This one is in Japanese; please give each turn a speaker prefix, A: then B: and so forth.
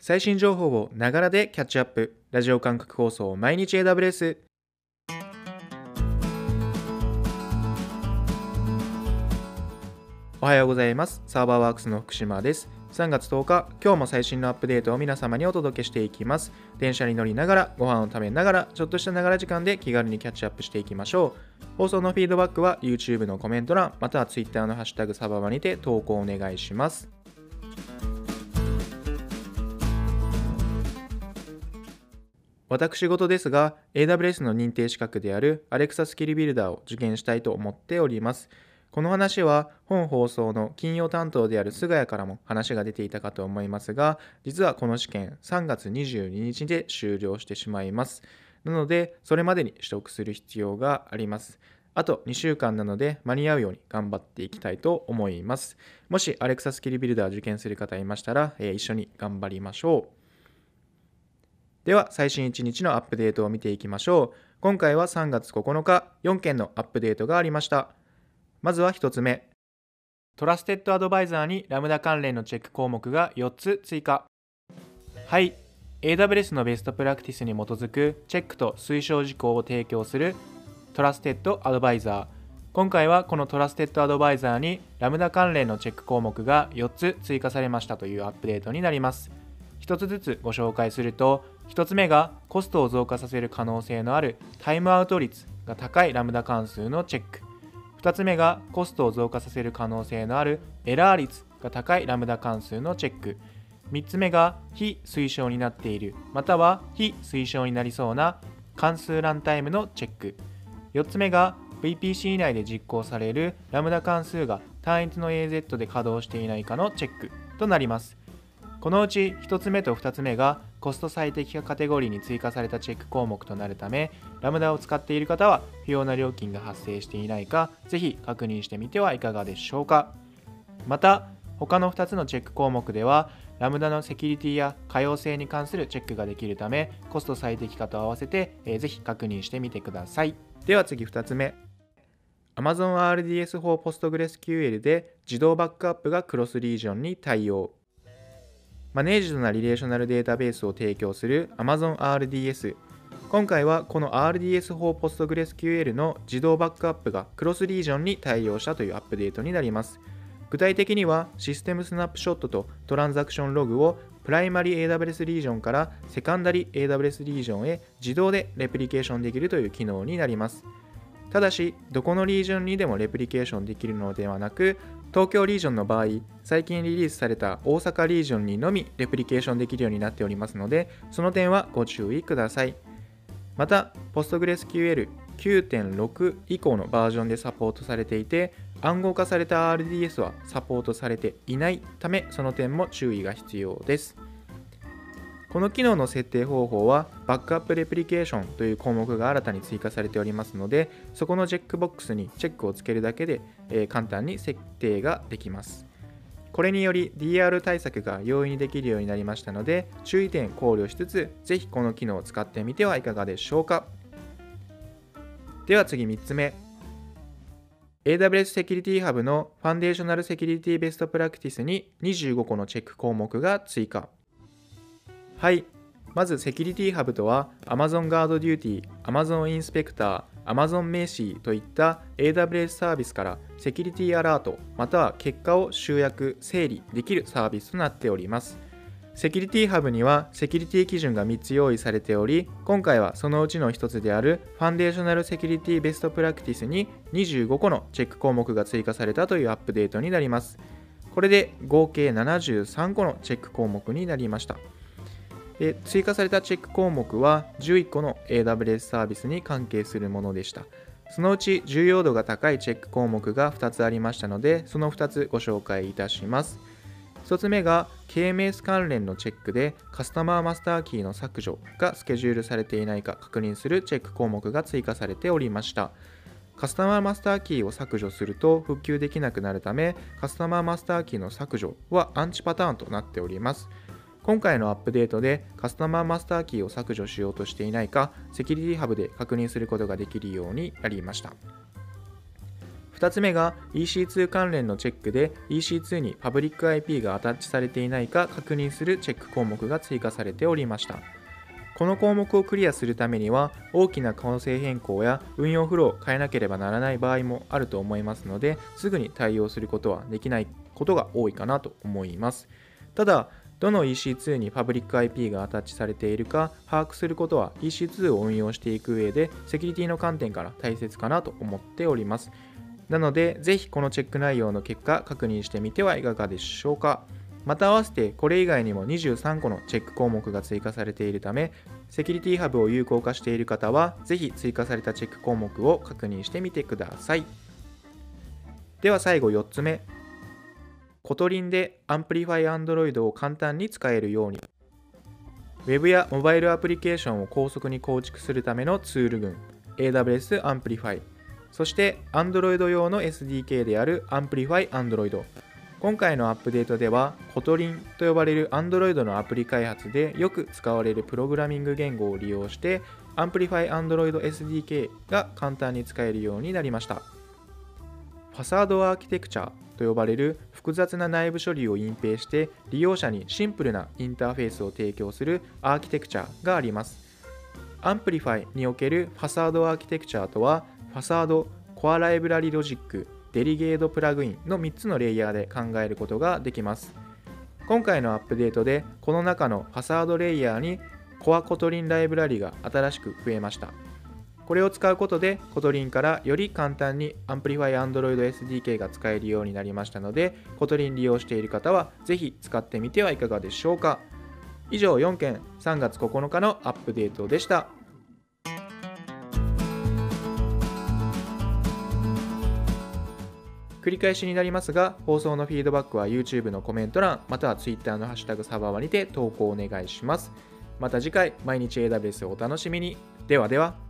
A: 最新情報をながらでキャッチアップ。ラジオ感覚放送毎日 AWS おはようございます。サーバーワークスの福島です。3月10日今日も最新のアップデートを皆様にお届けしていきます。電車に乗りながらご飯を食べながらちょっとしたながら時間で気軽にキャッチアップしていきましょう。放送のフィードバックは YouTube のコメント欄または Twitter のハッシュタグサババにて投稿お願いします。私事ですが AWS の認定資格である Alexa スキルビルダーを受験したいと思っております。この話は本放送の金曜担当である菅谷からも話が出ていたかと思いますが実はこの試験3月22日で終了してしまいます。なのでそれまでに取得する必要があります。あと2週間なので間に合うように頑張っていきたいと思います。もし Alexa スキルビルダー受験する方いましたら、えー、一緒に頑張りましょう。では最新1日のアップデートを見ていきましょう。今回は3月9日4件のアップデートがありました。まずは1つ目。トラステッドアドバイザーにラムダ関連のチェック項目が4つ追加。はい。AWS のベストプラクティスに基づくチェックと推奨事項を提供するトラステッドアドバイザー。今回はこのトラステッドアドバイザーにラムダ関連のチェック項目が4つ追加されましたというアップデートになります。1つずつご紹介すると1つ目がコストを増加させる可能性のあるタイムアウト率が高いラムダ関数のチェック。2つ目がコストを増加させる可能性のあるエラー率が高いラムダ関数のチェック。3つ目が非推奨になっている。または非推奨になりそうな関数ランタイムのチェック。4つ目が VPC 内で実行されるラムダ関数が単一の AZ で稼働していないかのチェックとなります。このうち1つ目と2つ目がコスト最適化カテゴリーに追加されたチェック項目となるため、ラムダを使っている方は不要な料金が発生していないか、ぜひ確認してみてはいかがでしょうか。また、他の2つのチェック項目では、ラムダのセキュリティや可用性に関するチェックができるため、コスト最適化と合わせて、えー、ぜひ確認してみてください。では次2つ目。Amazon RDS 4 PostgreSQL で自動バックアップがクロスリージョンに対応。マネージドなリレーショナルデータベースを提供する Amazon RDS。今回はこの RDS 4 PostgreSQL の自動バックアップがクロスリージョンに対応したというアップデートになります。具体的にはシステムスナップショットとトランザクションログをプライマリ AWS リージョンからセカンダリ AWS リージョンへ自動でレプリケーションできるという機能になります。ただし、どこのリージョンにでもレプリケーションできるのではなく、東京リージョンの場合、最近リリースされた大阪リージョンにのみレプリケーションできるようになっておりますので、その点はご注意ください。また、PostgreSQL 9.6以降のバージョンでサポートされていて、暗号化された RDS はサポートされていないため、その点も注意が必要です。この機能の設定方法はバックアップレプリケーションという項目が新たに追加されておりますのでそこのチェックボックスにチェックをつけるだけで、えー、簡単に設定ができます。これにより DR 対策が容易にできるようになりましたので注意点考慮しつつぜひこの機能を使ってみてはいかがでしょうか。では次3つ目。AWS セキュリティハブのファンデーショナルセキュリティベストプラクティスに25個のチェック項目が追加。はい。まず、セキュリティハブとは、Amazon Guard Duty、Amazon Inspector、Amazon 名詞といった AWS サービスからセキュリティアラート、または結果を集約、整理できるサービスとなっております。セキュリティハブにはセキュリティ基準が3つ用意されており、今回はそのうちの1つであるファンデーショナルセキュリティベストプラクティスに25個のチェック項目が追加されたというアップデートになります。これで合計73個のチェック項目になりました。で追加されたチェック項目は11個の AWS サービスに関係するものでした。そのうち重要度が高いチェック項目が2つありましたので、その2つご紹介いたします。1つ目が KMS 関連のチェックでカスタマーマスターキーの削除がスケジュールされていないか確認するチェック項目が追加されておりました。カスタマーマスターキーを削除すると復旧できなくなるため、カスタマーマスターキーの削除はアンチパターンとなっております。今回のアップデートでカスタマーマスターキーを削除しようとしていないか、セキュリティハブで確認することができるようになりました。2つ目が EC2 関連のチェックで EC2 にパブリック IP がアタッチされていないか確認するチェック項目が追加されておりましたこの項目をクリアするためには大きな構成変更や運用フローを変えなければならない場合もあると思いますのですぐに対応することはできないことが多いかなと思いますただどの EC2 にパブリック IP がアタッチされているか把握することは EC2 を運用していく上でセキュリティの観点から大切かなと思っております。なのでぜひこのチェック内容の結果確認してみてはいかがでしょうか。また合わせてこれ以外にも23個のチェック項目が追加されているため Security Hub を有効化している方はぜひ追加されたチェック項目を確認してみてください。では最後4つ目。 Kotlin で Amplify Android を簡単に使えるように。Web やモバイルアプリケーションを高速に構築するためのツール群。AWS Amplify そして Android 用の SDK である Amplify Android 今回のアップデートでは Kotlin と呼ばれる Android のアプリ開発でよく使われるプログラミング言語を利用して Amplify Android SDK が簡単に使えるようになりました。ファサードアーキテクチャ。と呼ばれる複雑な内部処理を隠蔽して利用者にシンプルなインターフェースを提供するアーキテクチャがあります。Amplify におけるファサードアーキテクチャとはファサード、コアライブラリロジック、デリゲートプラグインの3つのレイヤーで考えることができます。今回のアップデートでこの中のファサードレイヤーにコア Kotlin ライブラリが新しく増えました。これを使うことで Kotlin からより簡単に Amplify Android SDK が使えるようになりましたので Kotlin 利用している方はぜひ使ってみてはいかがでしょうか。以上4件3月9日のアップデートでした。繰り返しになりますが放送のフィードバックは YouTube のコメント欄または Twitter のハッシュタグサバワにて投稿お願いします。また次回毎日 AWS をお楽しみに。ではでは。